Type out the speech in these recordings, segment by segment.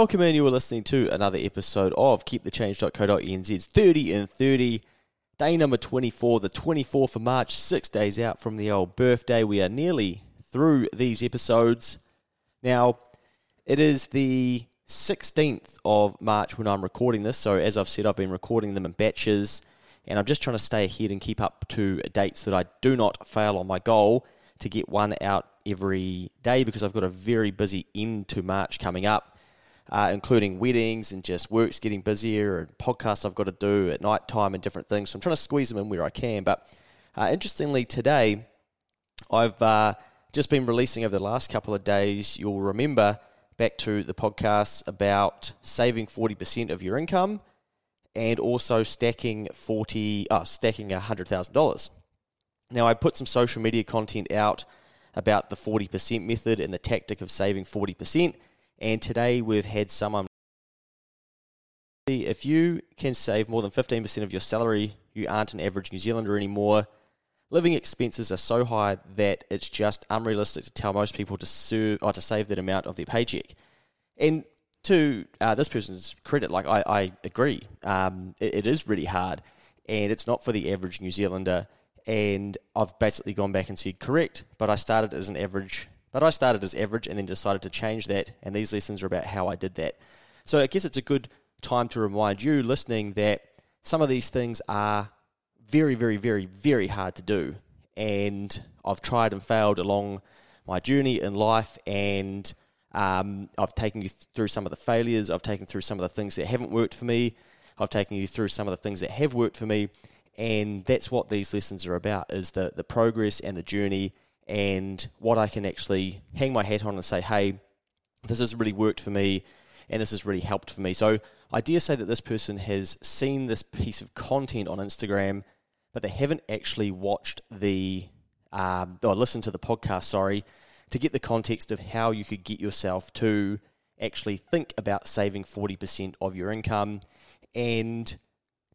Welcome in. You are listening to another episode of KeepTheChange.co.nz's 30 in 30. Day number 24, the 24th of March, six days out from the old birthday. We are nearly through these episodes. Now, it is the 16th of March when I'm recording this. So, as I've said, I've been recording them in batches, and I'm just trying to stay ahead and keep up to dates that I do not fail on my goal to get one out every day because I've got a very busy end to March coming up, uh, including weddings and just work's getting busier and podcasts I've got to do at night time and different things. So I'm trying to squeeze them in where I can. But uh, interestingly, today I've uh, just been releasing over the last couple of days. You'll remember back to the podcast about saving 40% of your income and also stacking 40 uh, stacking $100,000. Now I put some social media content out about the 40% method and the tactic of saving 40% and today we've had someone if you can save more than 15% of your salary, you aren't an average New Zealander anymore. Living expenses are so high that it's just unrealistic to tell most people to serve or to save that amount of their paycheck. And to uh, this person's credit, like I, I agree, um, it, it is really hard, and it's not for the average New Zealander. And I've basically gone back and said correct, but I started as an average, but I started as average, and then decided to change that. And these lessons are about how I did that. So I guess it's a good time to remind you listening that some of these things are very, very, very, very hard to do. And I've tried and failed along my journey in life, and um, I've taken you through some of the failures. I've taken through some of the things that haven't worked for me. I've taken you through some of the things that have worked for me, and that's what these lessons are about: is the the progress and the journey, and what I can actually hang my hat on and say, "Hey, this has really worked for me, and this has really helped for me." So I dare say that this person has seen this piece of content on Instagram but they haven't actually watched the um, or listened to the podcast, sorry, to get the context of how you could get yourself to actually think about saving 40% of your income. And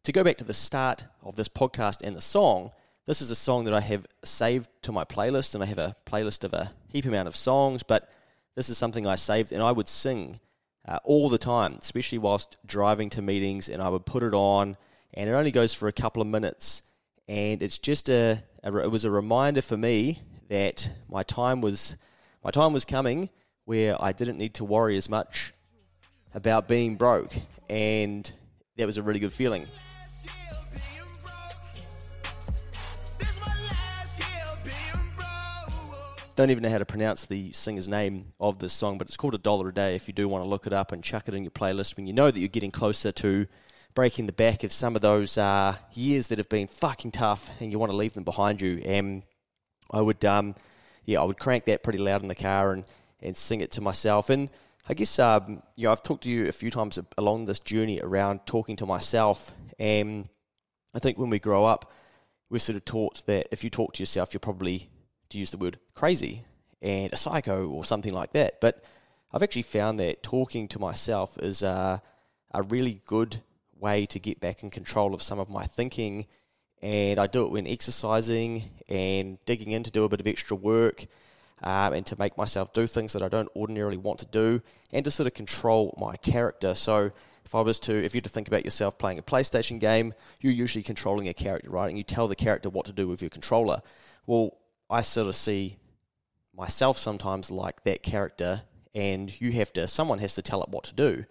to go back to the start of this podcast and the song, this is a song that I have saved to my playlist, and I have a playlist of a heap amount of songs, but this is something I saved and I would sing uh, all the time, especially whilst driving to meetings, and I would put it on, and it only goes for a couple of minutes and it's just a, a, it was a reminder for me that my time was my time was coming where I didn't need to worry as much about being broke, and that was a really good feeling. Don't even know how to pronounce the singer's name of this song, but it's called A Dollar a Day if you do want to look it up and chuck it in your playlist when you know that you're getting closer to breaking the back of some of those uh, years that have been fucking tough, and you want to leave them behind you. And I would, um, yeah, I would crank that pretty loud in the car and and sing it to myself. And I guess, um, you know, I've talked to you a few times along this journey around talking to myself, and I think when we grow up, we're sort of taught that if you talk to yourself, you're probably use the word crazy and a psycho or something like that. But I've actually found that talking to myself is uh, a really good way to get back in control of some of my thinking. And I do it when exercising and digging in to do a bit of extra work um, and to make myself do things that I don't ordinarily want to do and to sort of control my character. So if I was to, if you to think about yourself playing a PlayStation game, you're usually controlling a character, right? And you tell the character what to do with your controller. Well, I sort of see myself sometimes like that character, and you have to, someone has to tell it what to do.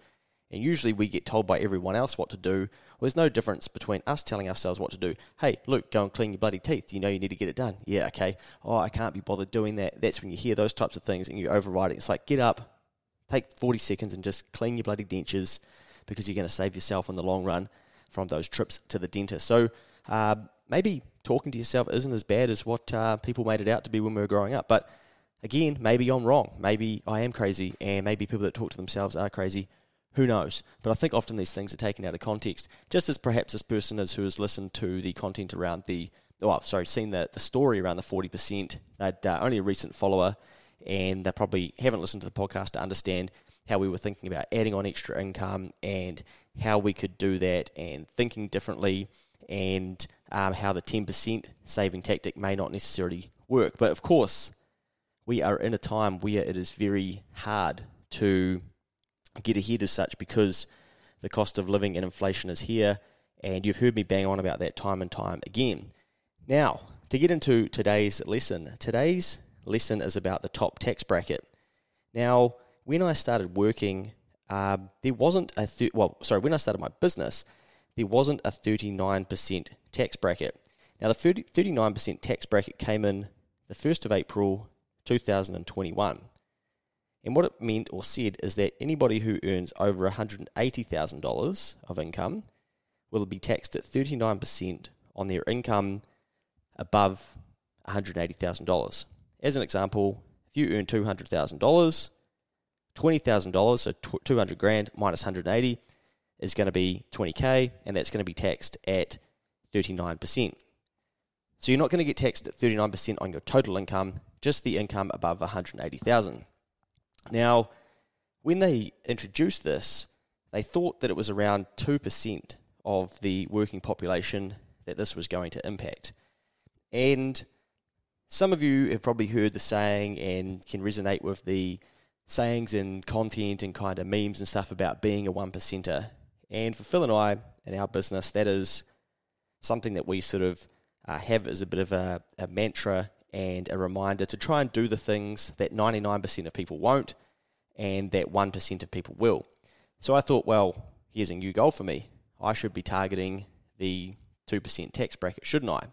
And usually we get told by everyone else what to do. Well, there's no difference between us telling ourselves what to do. Hey, Luke, go and clean your bloody teeth. You know you need to get it done. Yeah, okay. Oh, I can't be bothered doing that. That's when you hear those types of things and you override it. It's like, get up, take 40 seconds and just clean your bloody dentures because you're going to save yourself in the long run from those trips to the dentist. So uh, maybe talking to yourself isn't as bad as what uh, people made it out to be when we were growing up. But again, maybe I'm wrong. Maybe I am crazy, and maybe people that talk to themselves are crazy. Who knows? But I think often these things are taken out of context, just as perhaps this person is who has listened to the content around the, well, sorry, seen the, the story around the 40%. They're uh, only a recent follower, and they probably haven't listened to the podcast to understand how we were thinking about adding on extra income and how we could do that and thinking differently and um, how the 10% saving tactic may not necessarily work. But of course, we are in a time where it is very hard to get ahead as such because the cost of living and inflation is here. And you've heard me bang on about that time and time again. Now, to get into today's lesson, today's lesson is about the top tax bracket. Now, when I started working, uh, there wasn't a well, sorry, when I started my business, there wasn't a 39% tax bracket. Now, the 30, 39% tax bracket came in the 1st of April 2021. And what it meant or said is that anybody who earns over $180,000 of income will be taxed at 39% on their income above $180,000. As an example, if you earn $200,000, $20,000, so 200 grand minus 180 is going to be 20k, and that's going to be taxed at 39%. So you're not going to get taxed at 39% on your total income, just the income above 180,000. Now, when they introduced this, they thought that it was around 2% of the working population that this was going to impact. And some of you have probably heard the saying and can resonate with the sayings and content and kind of memes and stuff about being a one percenter. And for Phil and I and our business, that is something that we sort of uh, have as a bit of a, a mantra and a reminder to try and do the things that 99% of people won't and that 1% of people will. So I thought, well, here's a new goal for me. I should be targeting the 2% tax bracket, shouldn't I?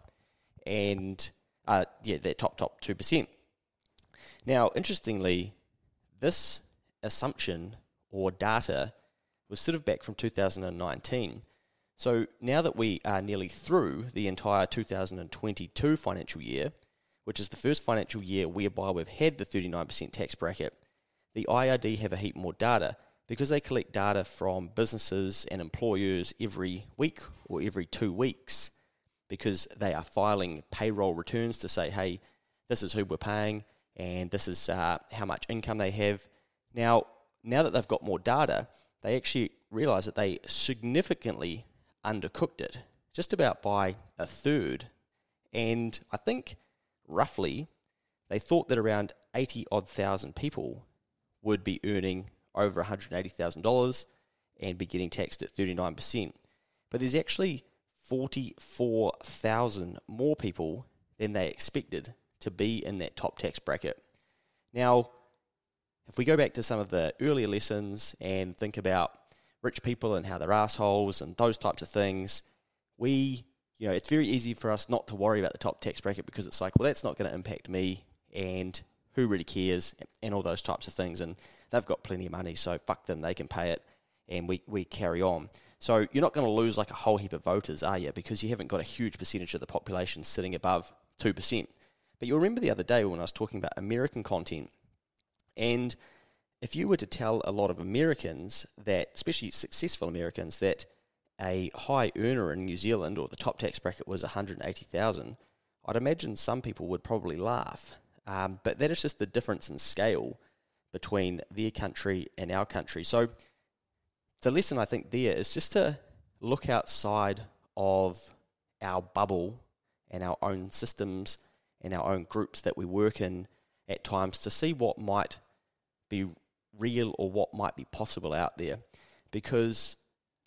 And uh, yeah, that top, top 2%. Now, interestingly, this assumption or data was sort of back from 2019. So now that we are nearly through the entire 2022 financial year, which is the first financial year whereby we've had the 39% tax bracket, the IRD have a heap more data because they collect data from businesses and employers every week or every two weeks because they are filing payroll returns to say, hey, this is who we're paying and this is uh, how much income they have. Now, now that they've got more data, they actually realized that they significantly undercooked it, just about by a third. And I think roughly they thought that around 80 odd thousand people would be earning over $180,000 and be getting taxed at 39%. But there's actually 44,000 more people than they expected to be in that top tax bracket. Now, if we go back to some of the earlier lessons and think about rich people and how they're assholes and those types of things, we, you know, it's very easy for us not to worry about the top tax bracket because it's like, well, that's not going to impact me and who really cares and all those types of things. And they've got plenty of money, so fuck them, they can pay it and we, we carry on. So you're not going to lose like a whole heap of voters, are you? Because you haven't got a huge percentage of the population sitting above 2%. But you'll remember the other day when I was talking about American content. And if you were to tell a lot of Americans that, especially successful Americans, that a high earner in New Zealand or the top tax bracket was 180,000, I'd imagine some people would probably laugh. Um, but that is just the difference in scale between their country and our country. So the lesson I think there is just to look outside of our bubble and our own systems and our own groups that we work in at times to see what might be real or what might be possible out there. Because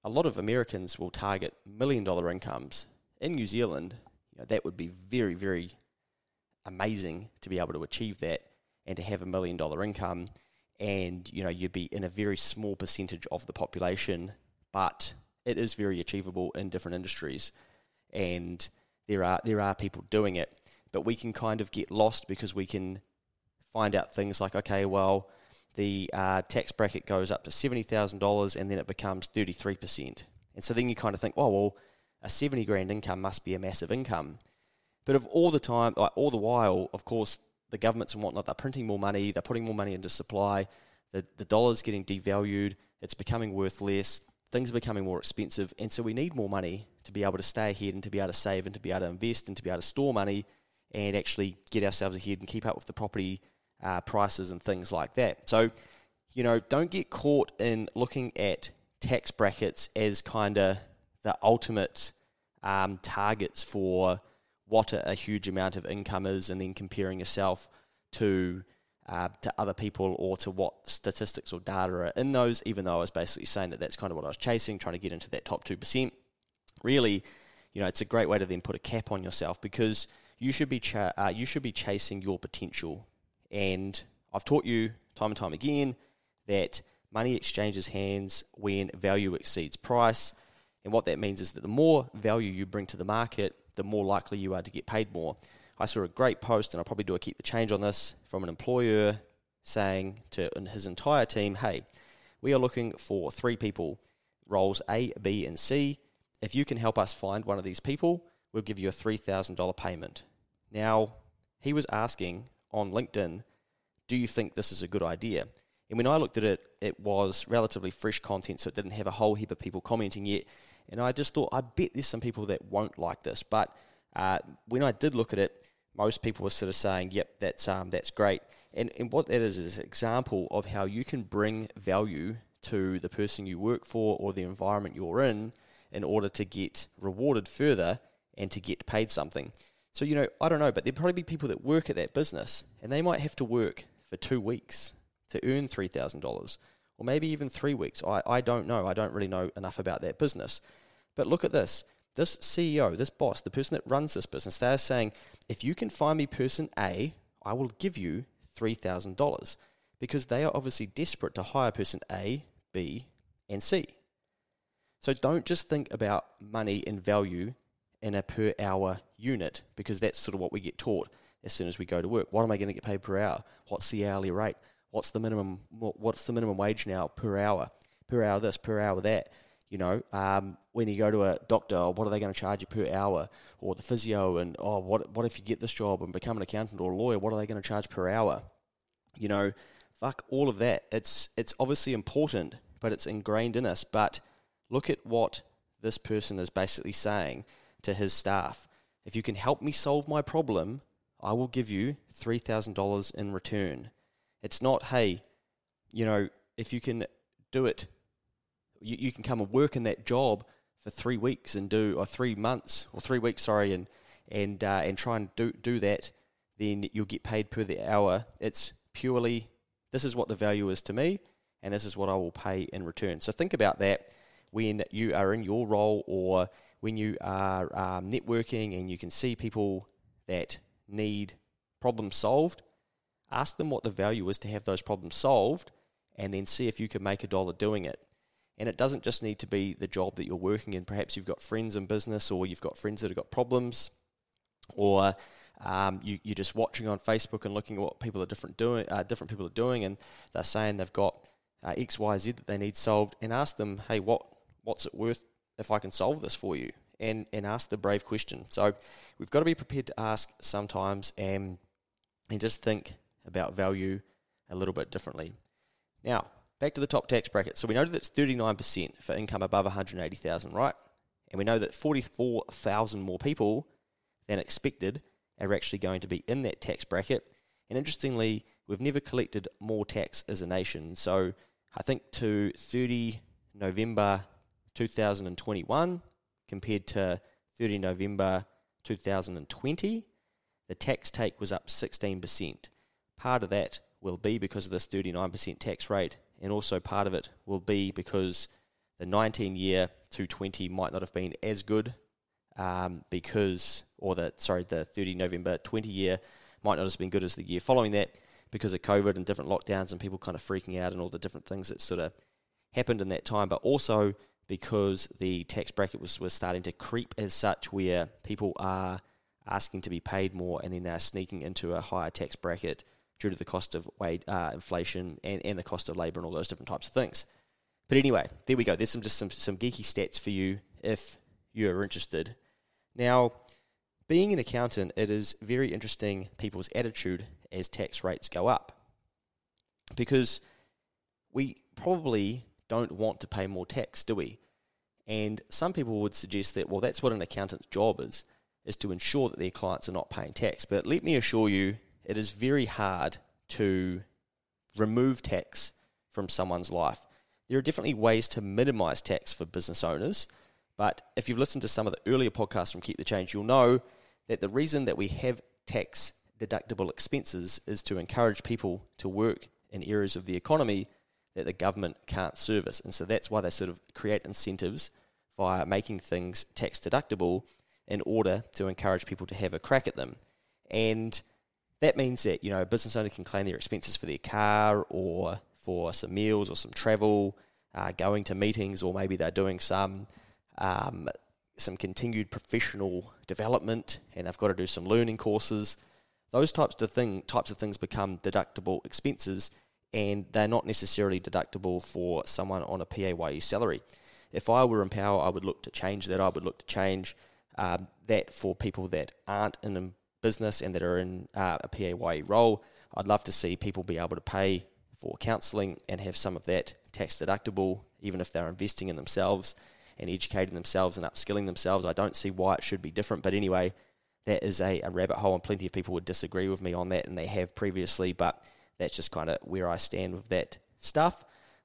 a lot of Americans will target million dollar incomes. In New Zealand, you know, that would be very, very amazing to be able to achieve that and to have a million dollar income and you know you'd be in a very small percentage of the population, but it is very achievable in different industries, and there are there are people doing it, but we can kind of get lost because we can find out things like okay, well, the uh, tax bracket goes up to seventy thousand dollars, and then it becomes thirty three percent, and so then you kind of think, oh well, a seventy grand income must be a massive income, but of all the time, like all the while, of course, the governments and whatnot, they're printing more money, they're putting more money into supply, the, the dollar's getting devalued, it's becoming worth less, things are becoming more expensive, and so we need more money to be able to stay ahead and to be able to save and to be able to invest and to be able to store money and actually get ourselves ahead and keep up with the property uh, prices and things like that. So, you know, don't get caught in looking at tax brackets as kind of the ultimate um, targets for what a, a, huge amount of income is, and then comparing yourself to uh, to other people or to what statistics or data are in those, even though I was basically saying that that's kind of what I was chasing, trying to get into that top 2%. Really, you know, it's a great way to then put a cap on yourself because you should be, cha- uh, you should be chasing your potential. And I've taught you time and time again that money exchanges hands when value exceeds price. And what that means is that the more value you bring to the market, the more likely you are to get paid more. I saw a great post, and I'll probably do a keep the change on this from an employer saying to his entire team, "Hey, we are looking for three people, roles A, B, and C. If you can help us find one of these people, we'll give you a three thousand dollar payment." Now, he was asking on LinkedIn, "Do you think this is a good idea?" And when I looked at it, it was relatively fresh content, so it didn't have a whole heap of people commenting yet. And I just thought, I bet there's some people that won't like this. But uh, when I did look at it, most people were sort of saying, "Yep, that's um, that's great." And and what that is is an example of how you can bring value to the person you work for or the environment you're in in order to get rewarded further and to get paid something. So you know, I don't know, but there'd probably be people that work at that business and they might have to work for two weeks to earn three thousand dollars, or maybe even three weeks. I, I don't know. I don't really know enough about that business. But look at this this CEO, this boss, the person that runs this business, they're saying, if you can find me person A, I will give you $3,000 because they are obviously desperate to hire person A, B, and C. So don't just think about money and value in a per hour unit because that's sort of what we get taught as soon as we go to work. What am I going to get paid per hour? What's the hourly rate? What's the minimum what's the minimum wage now per hour? Per hour this, per hour that. You know, um, when you go to a doctor, oh, what are they going to charge you per hour? Or the physio, and oh, what what if you get this job and become an accountant or a lawyer? What are they going to charge per hour? You know, fuck all of that. It's it's obviously important, but it's ingrained in us. But look at what this person is basically saying to his staff. If you can help me solve my problem, I will give you three thousand dollars in return. It's not, hey, you know, if you can do it you, you can come and work in that job for three weeks and do or three months or three weeks sorry and and uh, and try and do do that then you'll get paid per the hour it's purely this is what the value is to me and this is what I will pay in return so think about that when you are in your role or when you are um, networking and you can see people that need problems solved ask them what the value is to have those problems solved and then see if you can make a dollar doing it and it doesn't just need to be the job that you're working in. Perhaps you've got friends in business, or you've got friends that have got problems, or um, you, are just watching on Facebook and looking at what people are different doing, uh, different people are doing, and they're saying they've got uh, X, Y, Z that they need solved, and ask them, hey, what what's it worth if I can solve this for you? And and ask the brave question. So we've got to be prepared to ask sometimes, and and just think about value a little bit differently. Now, Back to the top tax bracket. So we know that it's 39% for income above 180,000, right? And we know that 44,000 more people than expected are actually going to be in that tax bracket. And interestingly, we've never collected more tax as a nation. So I think to 30 November 2021 compared to 30 November 2020, the tax take was up 16%. Part of that will be because of this 39% tax rate and also part of it will be because the 19 year to 20 might not have been as good um, because, or the sorry, the 30 November 20 year might not have been good as the year following that because of COVID and different lockdowns and people kind of freaking out and all the different things that sort of happened in that time, but also because the tax bracket was, was starting to creep as such where people are asking to be paid more and then they're sneaking into a higher tax bracket due to the cost of wage, uh, inflation and, and the cost of labour and all those different types of things. But anyway, there we go. There's some just some, some geeky stats for you if you're interested. Now, being an accountant, it is very interesting people's attitude as tax rates go up. Because we probably don't want to pay more tax, do we? And some people would suggest that, well, that's what an accountant's job is, is to ensure that their clients are not paying tax. But let me assure you, it is very hard to remove tax from someone's life. There are definitely ways to minimize tax for business owners, but if you've listened to some of the earlier podcasts from Keep the Change, you'll know that the reason that we have tax deductible expenses is to encourage people to work in areas of the economy that the government can't service. And so that's why they sort of create incentives via making things tax deductible in order to encourage people to have a crack at them. And that means that, you know, a business owner can claim their expenses for their car or for some meals or some travel, uh, going to meetings, or maybe they're doing some um, some continued professional development and they've got to do some learning courses. Those types of thing types of things become deductible expenses and they're not necessarily deductible for someone on a PAYE salary. If I were in power, I would look to change that. I would look to change um, that for people that aren't in a business and that are in uh, a PAYE role. I'd love to see people be able to pay for counselling and have some of that tax deductible, even if they're investing in themselves and educating themselves and upskilling themselves. I don't see why it should be different. But anyway, that is a, a rabbit hole, and plenty of people would disagree with me on that, and they have previously. But that's just kind of where I stand with that stuff.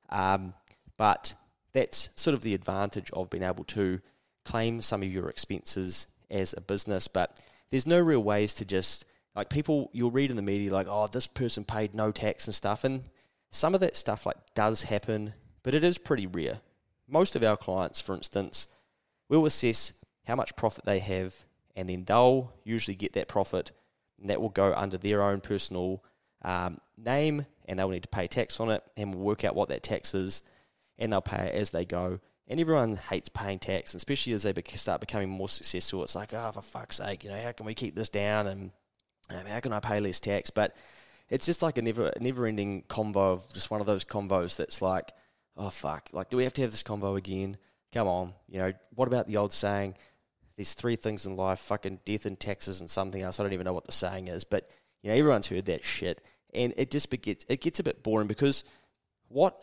Um, but that's sort of the advantage of being able to claim some of your expenses as a business. But there's no real ways to just like people you'll read in the media like, oh, this person paid no tax and stuff, and some of that stuff like does happen, but it is pretty rare. Most of our clients, for instance, will assess how much profit they have, and then they'll usually get that profit, and that will go under their own personal um, name, and they'll need to pay tax on it, and we'll work out what that tax is, and they'll pay it as they go. And everyone hates paying tax, especially as they start becoming more successful. It's like, oh, for fuck's sake, you know, how can we keep this down, and um, how can I pay less tax? But it's just like a never, never-ending combo of just one of those combos that's like, oh fuck, like, do we have to have this combo again? Come on, you know, what about the old saying? There's three things in life: fucking death and taxes and something else. I don't even know what the saying is, but you know, everyone's heard that shit and it just gets it gets a bit boring because what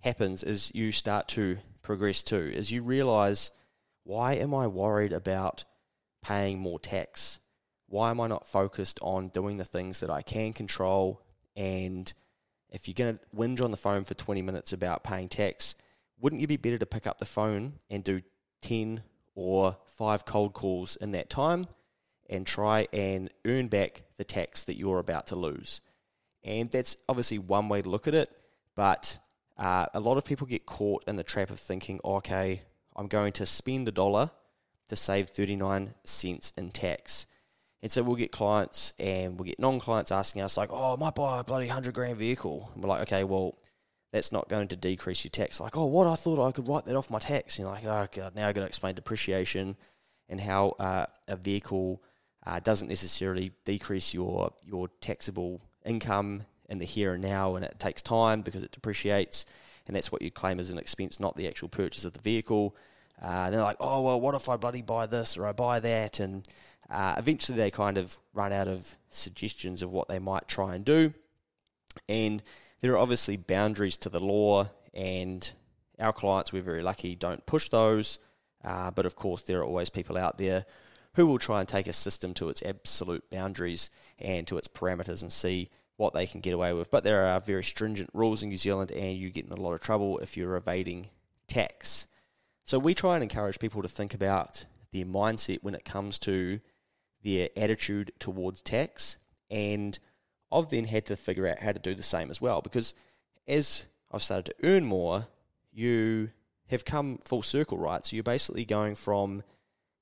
happens is you start to progress too, is you realize why am I worried about paying more tax? Why am I not focused on doing the things that I can control? And if you're going to whinge on the phone for 20 minutes about paying tax, wouldn't you be better to pick up the phone and do 10 or 5 cold calls in that time and try and earn back the tax that you're about to lose? And that's obviously one way to look at it. But uh, a lot of people get caught in the trap of thinking, okay, I'm going to spend a dollar to save 39 cents in tax. And so we'll get clients and we'll get non clients asking us, like, oh, I might buy a bloody 100 grand vehicle. And we're like, okay, well, that's not going to decrease your tax. Like, oh, what? I thought I could write that off my tax. And you're like, oh, God, now I've got to explain depreciation and how uh, a vehicle uh, doesn't necessarily decrease your, your taxable income in the here and now, and it takes time because it depreciates, and that's what you claim as an expense, not the actual purchase of the vehicle. Uh, they're like, oh well, what if I bloody buy this or I buy that, and uh, eventually they kind of run out of suggestions of what they might try and do, and there are obviously boundaries to the law, and our clients, we're very lucky, don't push those. Uh, but of course, there are always people out there who will try and take a system to its absolute boundaries and to its parameters and see what they can get away with. But there are very stringent rules in New Zealand, and you get in a lot of trouble if you're evading tax. So we try and encourage people to think about their mindset when it comes to their attitude towards tax. And I've then had to figure out how to do the same as well because as I've started to earn more, you have come full circle, right? So you're basically going from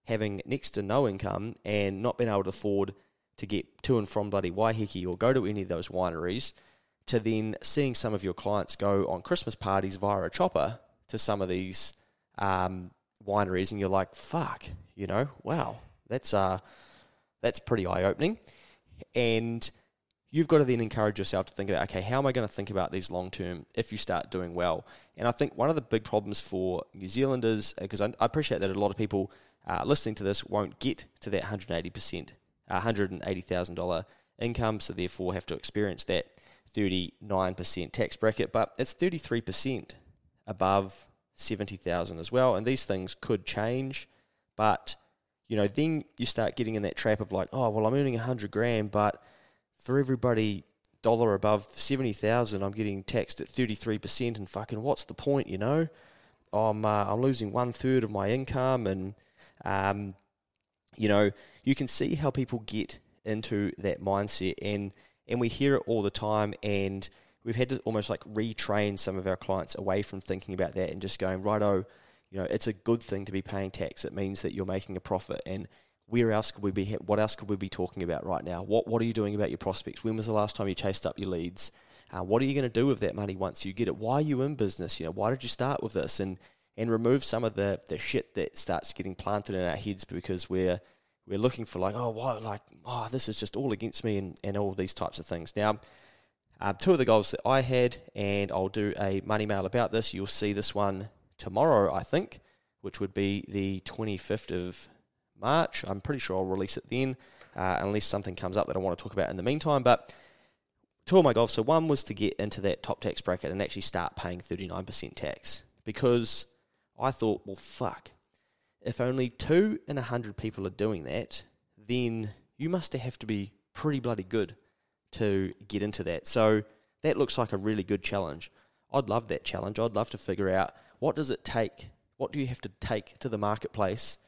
having next to no income and not being able to afford to get to and from bloody Waiheke or go to any of those wineries to then seeing some of your clients go on Christmas parties via a chopper to some of these um, wineries, and you're like, "Fuck," you know, wow, that's uh, that's pretty eye opening, and you've got to then encourage yourself to think about, okay, how am I going to think about these long term if you start doing well? And I think one of the big problems for New Zealanders, because I, I appreciate that a lot of people uh, listening to this won't get to that 180%, uh, $180,000 income, so therefore have to experience that 39% tax bracket, but it's 33% above 70,000 as well, and these things could change, but you know, then you start getting in that trap of like, oh, well, I'm earning 100 grand, but for everybody dollar above 70,000, I'm getting taxed at 33%, and fucking what's the point, you know? I'm, uh, I'm losing one third of my income, and um, you know, you can see how people get into that mindset. And and we hear it all the time. And we've had to almost like retrain some of our clients away from thinking about that and just going, righto, you know, it's a good thing to be paying tax. It means that you're making a profit. And where else could we be? What else could we be talking about right now? What What are you doing about your prospects? When was the last time you chased up your leads? Uh, what are you going to do with that money once you get it? Why are you in business? You know, why did you start with this? And and remove some of the, the shit that starts getting planted in our heads because we're we're looking for like, oh, what, like, oh, this is just all against me and, and all these types of things. Now, uh, two of the goals that I had, and I'll do a money mail about this. You'll see this one tomorrow, I think, which would be the 25th of March. I'm pretty sure I'll release it then, uh, unless something comes up that I want to talk about in the meantime. But two of my goals. So one was to get into that top tax bracket and actually start paying 39% tax because I thought, well, fuck. If only two in a hundred people are doing that, then you must have to be pretty bloody good to get into that. So that looks like a really good challenge. I'd love that challenge. I'd love to figure out what does it take, what do you have to take to the marketplace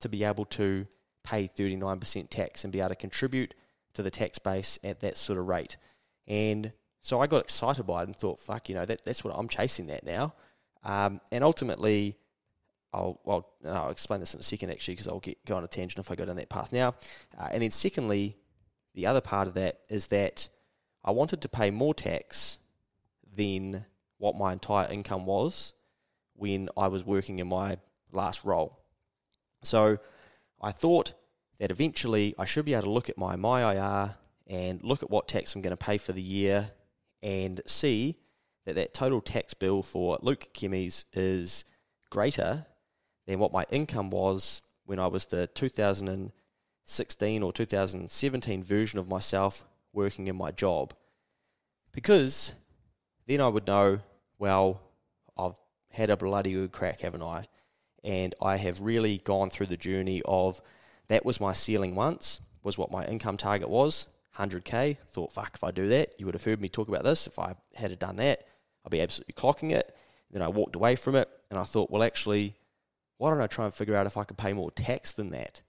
to be able to pay 39% tax and be able to contribute to the tax base at that sort of rate. And so I got excited by it and thought, fuck, you know, that, that's what I'm chasing that now. Um, and ultimately, I'll, well, I'll explain this in a second actually because I'll get go on a tangent if I go down that path now. Uh, and then secondly, the other part of that is that I wanted to pay more tax than what my entire income was when I was working in my last role. So I thought that eventually I should be able to look at my MyIR and look at what tax I'm going to pay for the year and see that that total tax bill for Luke Chemies is greater than what my income was when I was the 2016 or 2017 version of myself working in my job. Because then I would know, well, I've had a bloody good crack, haven't I? And I have really gone through the journey of that was my ceiling once, was what my income target was, 100k. Thought, fuck, if I do that, you would have heard me talk about this. If I had done that, I'd be absolutely clocking it. Then I walked away from it and I thought, well, actually, why don't I try and figure out if I could pay more tax than that?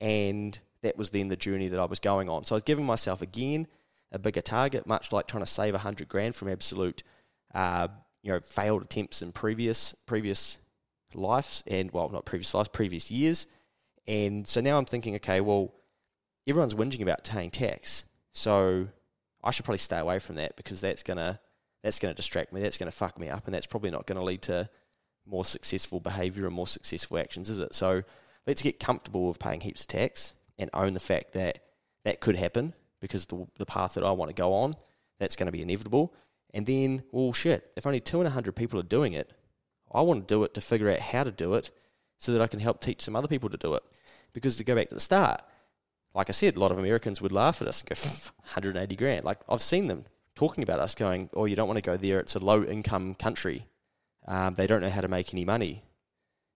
And that was then the journey that I was going on. So I was giving myself again a bigger target, much like trying to save a hundred grand from absolute, uh, you know, failed attempts in previous previous lives and well, not previous lives, previous years. And so now I'm thinking, okay, well, everyone's whinging about paying tax, so I should probably stay away from that because that's gonna that's gonna distract me, that's gonna fuck me up, and that's probably not gonna lead to more successful behavior and more successful actions, is it? So let's get comfortable with paying heaps of tax and own the fact that that could happen because the, the path that I want to go on, that's going to be inevitable. And then, well, shit, if only two and a hundred people are doing it, I want to do it to figure out how to do it so that I can help teach some other people to do it. Because to go back to the start, like I said, a lot of Americans would laugh at us and go, 180 grand. Like I've seen them talking about us going, oh, you don't want to go there. It's a low income country. Um, they don't know how to make any money.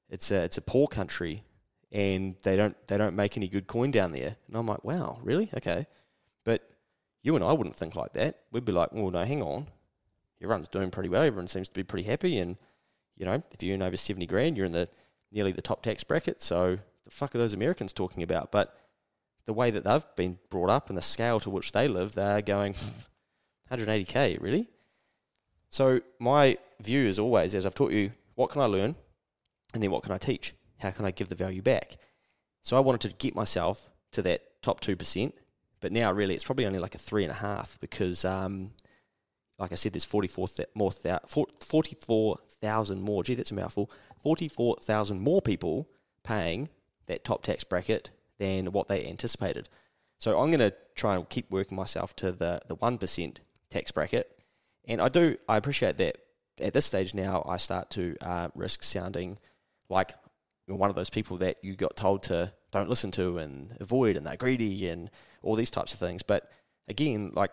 It's a it's a poor country, and they don't they don't make any good coin down there. And I'm like, wow, really? Okay, but you and I wouldn't think like that. We'd be like, well, no, hang on. Everyone's doing pretty well. Everyone seems to be pretty happy, and you know, if you earn over seventy grand, you're in the nearly the top tax bracket. So the fuck are those Americans talking about? But the way that they've been brought up and the scale to which they live, they're going 180k, really? So my view is always, as I've taught you, what can I learn, and then what can I teach? How can I give the value back? So I wanted to get myself to that top two percent, but now really it's probably only like a three and a half because, um, like I said, there's 44 th- more 44,000 more. Gee, that's a mouthful. 44,000 more people paying that top tax bracket than what they anticipated. So I'm going to try and keep working myself to the the one percent tax bracket and I do, I appreciate that at this stage now, I start to uh, risk sounding like one of those people that you got told to don't listen to and avoid, and they're greedy and all these types of things. But again, like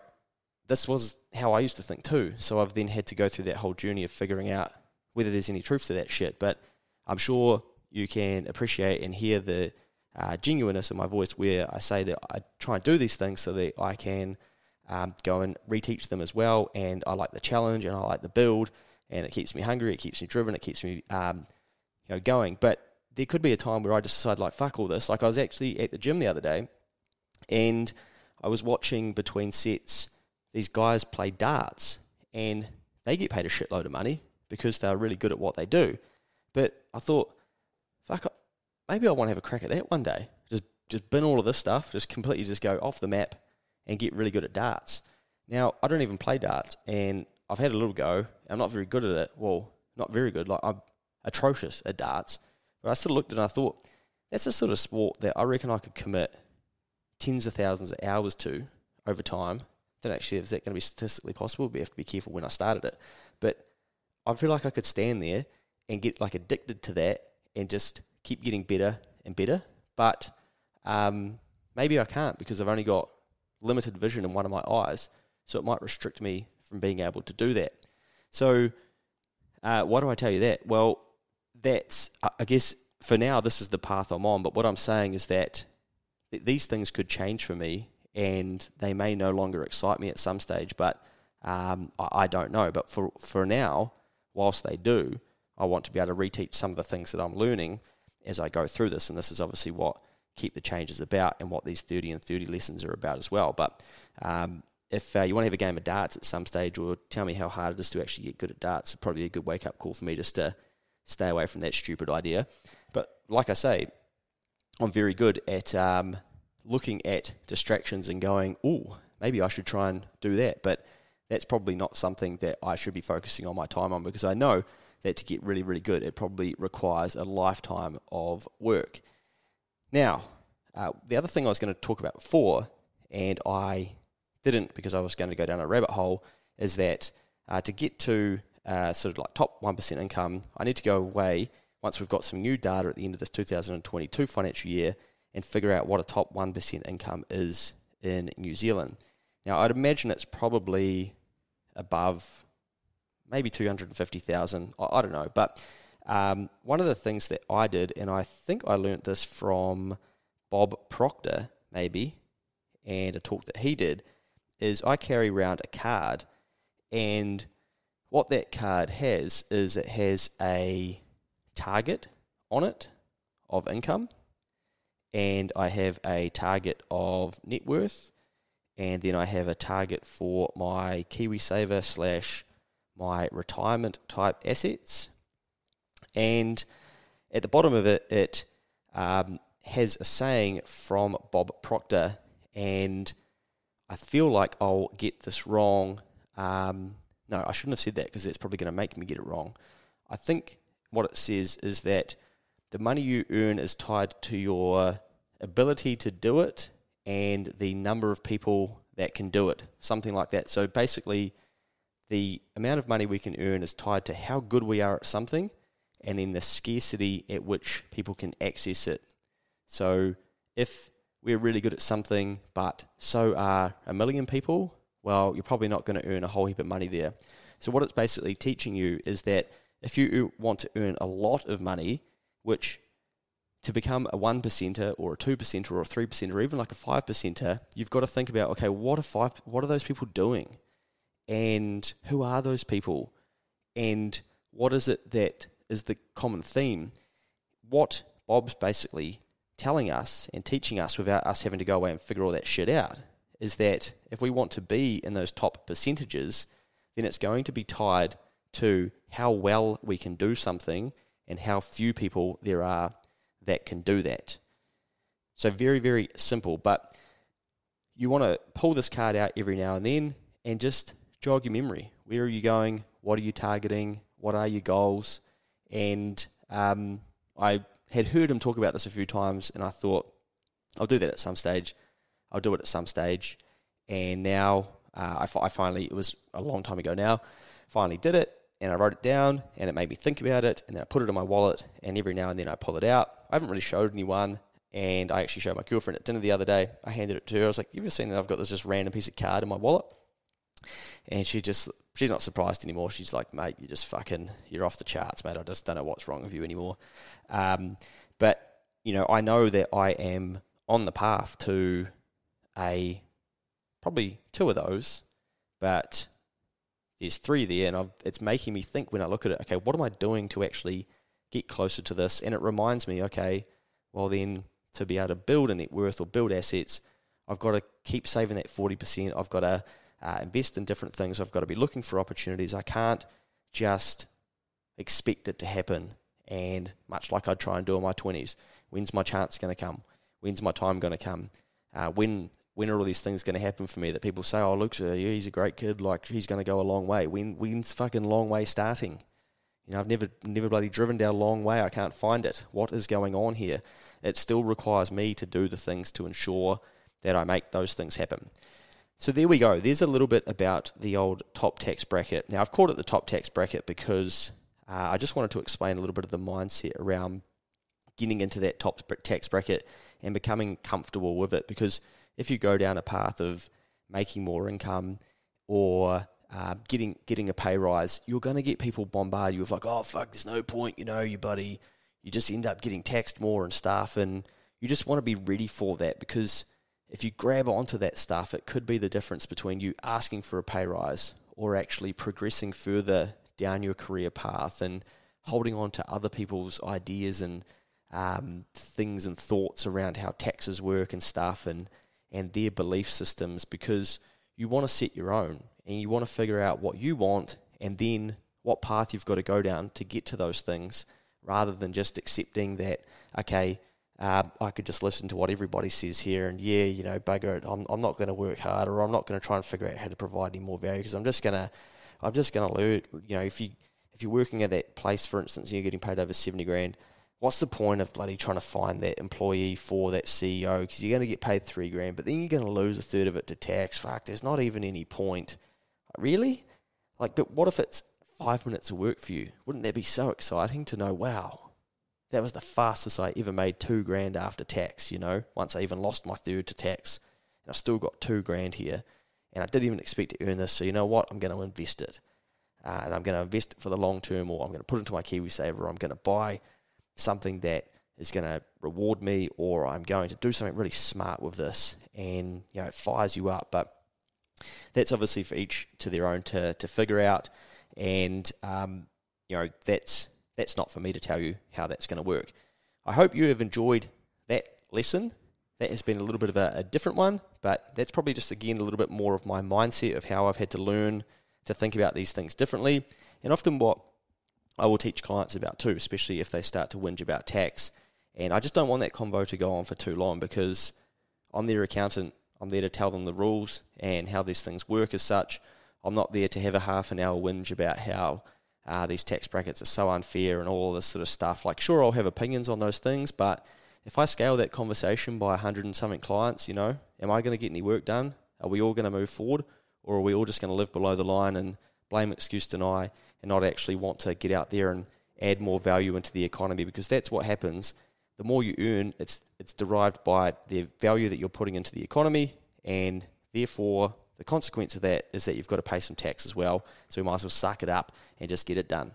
this was how I used to think too. So I've then had to go through that whole journey of figuring out whether there's any truth to that shit. But I'm sure you can appreciate and hear the uh, genuineness of my voice where I say that I try and do these things so that I can um, go and reteach them as well. And I like the challenge and I like the build, and it keeps me hungry, it keeps me driven, it keeps me um, you know going. But there could be a time where I just decide like fuck all this. Like I was actually at the gym the other day, and I was watching between sets these guys play darts and they get paid a shitload of money because they're really good at what they do. But I thought, fuck, maybe I want to have a crack at that one day. Just just bin all of this stuff, just completely just go off the map and get really good at darts. Now I don't even play darts, and I've had a little go. I'm not very good at it. Well, not very good. Like I'm atrocious at darts. But I sort of looked and I thought, that's a sort of sport that I reckon I could commit tens of thousands of hours to over time. Then actually, is that going to be statistically possible? We have to be careful when I started it. But I feel like I could stand there and get like addicted to that and just keep getting better and better. But um, maybe I can't because I've only got limited vision in one of my eyes, so it might restrict me from being able to do that. So, uh, why do I tell you that? Well, that's I guess for now this is the path I'm on. But what I'm saying is that th- these things could change for me, and they may no longer excite me at some stage. But um, I, I don't know. But for for now, whilst they do, I want to be able to reteach some of the things that I'm learning as I go through this. And this is obviously what Keep the Changes about and what these 30 in 30 lessons are about as well. But um, if uh, you want to have a game of darts at some stage or tell me how hard it is to actually get good at darts, it's probably a good wake up call for me just to stay away from that stupid idea. But like I say, I'm very good at um, looking at distractions and going, oh, maybe I should try and do that. But that's probably not something that I should be focusing on my time on because I know that to get really, really good, it probably requires a lifetime of work. Now, uh, the other thing I was going to talk about before, and I didn't because I was going to go down a rabbit hole, is that uh, to get to uh, sort of like top 1% income, I need to go away once we've got some new data at the end of this 2022 financial year and figure out what a top 1% income is in New Zealand. Now, I'd imagine it's probably above maybe 250,000. I, don't know. But um, one of the things that I did, and I think I learnt this from Bob Proctor, maybe, and a talk that he did, is I carry around a card, and what that card has is it has a target on it of income, and I have a target of net worth, and then I have a target for my KiwiSaver slash my retirement type assets. And at the bottom of it, it um, has a saying from Bob Proctor, and I feel like I'll get this wrong. Um, no, I shouldn't have said that because it's probably going to make me get it wrong. I think what it says is that the money you earn is tied to your ability to do it and the number of people that can do it, something like that. So basically, the amount of money we can earn is tied to how good we are at something and then the scarcity at which people can access it. So if we're really good at something, but so are a million people, well, you're probably not going to earn a whole heap of money there. So what it's basically teaching you is that if you want to earn a lot of money, which to become a one percenter or a two percenter or a three percenter or even like a five percenter, you've got to think about okay, what are five? What are those people doing, and who are those people, and what is it that is the common theme? What Bob's basically telling us and teaching us without us having to go away and figure all that shit out is that if we want to be in those top percentages, then it's going to be tied to how well we can do something and how few people there are that can do that. So, very, very simple. But you want to pull this card out every now and then and just jog your memory. Where are you going? What are you targeting? What are your goals? And um, I had heard him talk about this a few times, and I thought, I'll do that at some stage. I'll do it at some stage. And now uh, I, I finally, it was a long time ago now, finally did it and I wrote it down and it made me think about it and then I put it in my wallet and every now and then I pull it out. I haven't really showed anyone and I actually showed my girlfriend at dinner the other day. I handed it to her. I was like, "You've ever seen that I've got this just random piece of card in my wallet?" And she just she's not surprised anymore. She's like, "Mate, you're just fucking you're off the charts, mate. I just don't know what's wrong with you anymore." Um, but you know, I know that I am on the path to a probably two of those, but there's three there, and I've, it's making me think when I look at it. Okay, what am I doing to actually get closer to this? And it reminds me, okay, well then to be able to build a net worth or build assets, I've got to keep saving that 40%. I've got to uh, invest in different things. I've got to be looking for opportunities. I can't just expect it to happen. And much like I'd try and do in my 20s, when's my chance going to come? When's my time going to come? Uh, when when are all these things going to happen for me that people say, oh, Luke's a, yeah, he's a great kid, like he's going to go a long way. When when's fucking long way starting? You know, I've never never bloody driven down a long way. I can't find it. What is going on here? It still requires me to do the things to ensure that I make those things happen. So there we go. There's a little bit about the old top tax bracket. Now I've called it the top tax bracket because uh, I just wanted to explain a little bit of the mindset around getting into that top tax bracket and becoming comfortable with it. Because if you go down a path of making more income or uh, getting getting a pay rise, you're going to get people bombard you with like, oh fuck, there's no point, you know, you buddy. You just end up getting taxed more and stuff, and you just want to be ready for that because if you grab onto that stuff, it could be the difference between you asking for a pay rise or actually progressing further down your career path and holding on to other people's ideas and um, things and thoughts around how taxes work and stuff and and their belief systems because you want to set your own and you want to figure out what you want and then what path you've got to go down to get to those things rather than just accepting that okay uh, I could just listen to what everybody says here and yeah you know bugger it I'm, I'm not going to work hard or I'm not going to try and figure out how to provide any more value because I'm just going to I'm just going to learn you know if you if you're working at that place for instance and you're getting paid over 70 grand what's the point of bloody trying to find that employee for that CEO? Because you're going to get paid three grand, but then you're going to lose a third of it to tax. Fuck, there's not even any point. Really? Like, but what if it's five minutes of work for you? Wouldn't that be so exciting to know, wow, that was the fastest I ever made two grand after tax, you know, once I even lost my third to tax. And I've still got two grand here. And I didn't even expect to earn this. So, you know what? I'm going to invest it. Uh, and I'm going to invest it for the long term, or I'm going to put it into my KiwiSaver, or I'm going to buy something that is going to reward me or I'm going to do something really smart with this and you know it fires you up. But that's obviously for each to their own to, to figure out. And um, you know that's that's not for me to tell you how that's going to work. I hope you have enjoyed that lesson. That has been a little bit of a, a different one but that's probably just again a little bit more of my mindset of how I've had to learn to think about these things differently. And often what I will teach clients about too, especially if they start to whinge about tax. And I just don't want that convo to go on for too long because I'm their accountant. I'm there to tell them the rules and how these things work as such. I'm not there to have a half an hour whinge about how uh, these tax brackets are so unfair and all this sort of stuff. Like, sure, I'll have opinions on those things, but if I scale that conversation by 100 and something clients, you know, am I going to get any work done? Are we all going to move forward? Or are we all just going to live below the line and blame, excuse, deny and not actually want to get out there and add more value into the economy because that's what happens. The more you earn, it's it's derived by the value that you're putting into the economy, and therefore the consequence of that is that you've got to pay some tax as well. So we might as well suck it up and just get it done.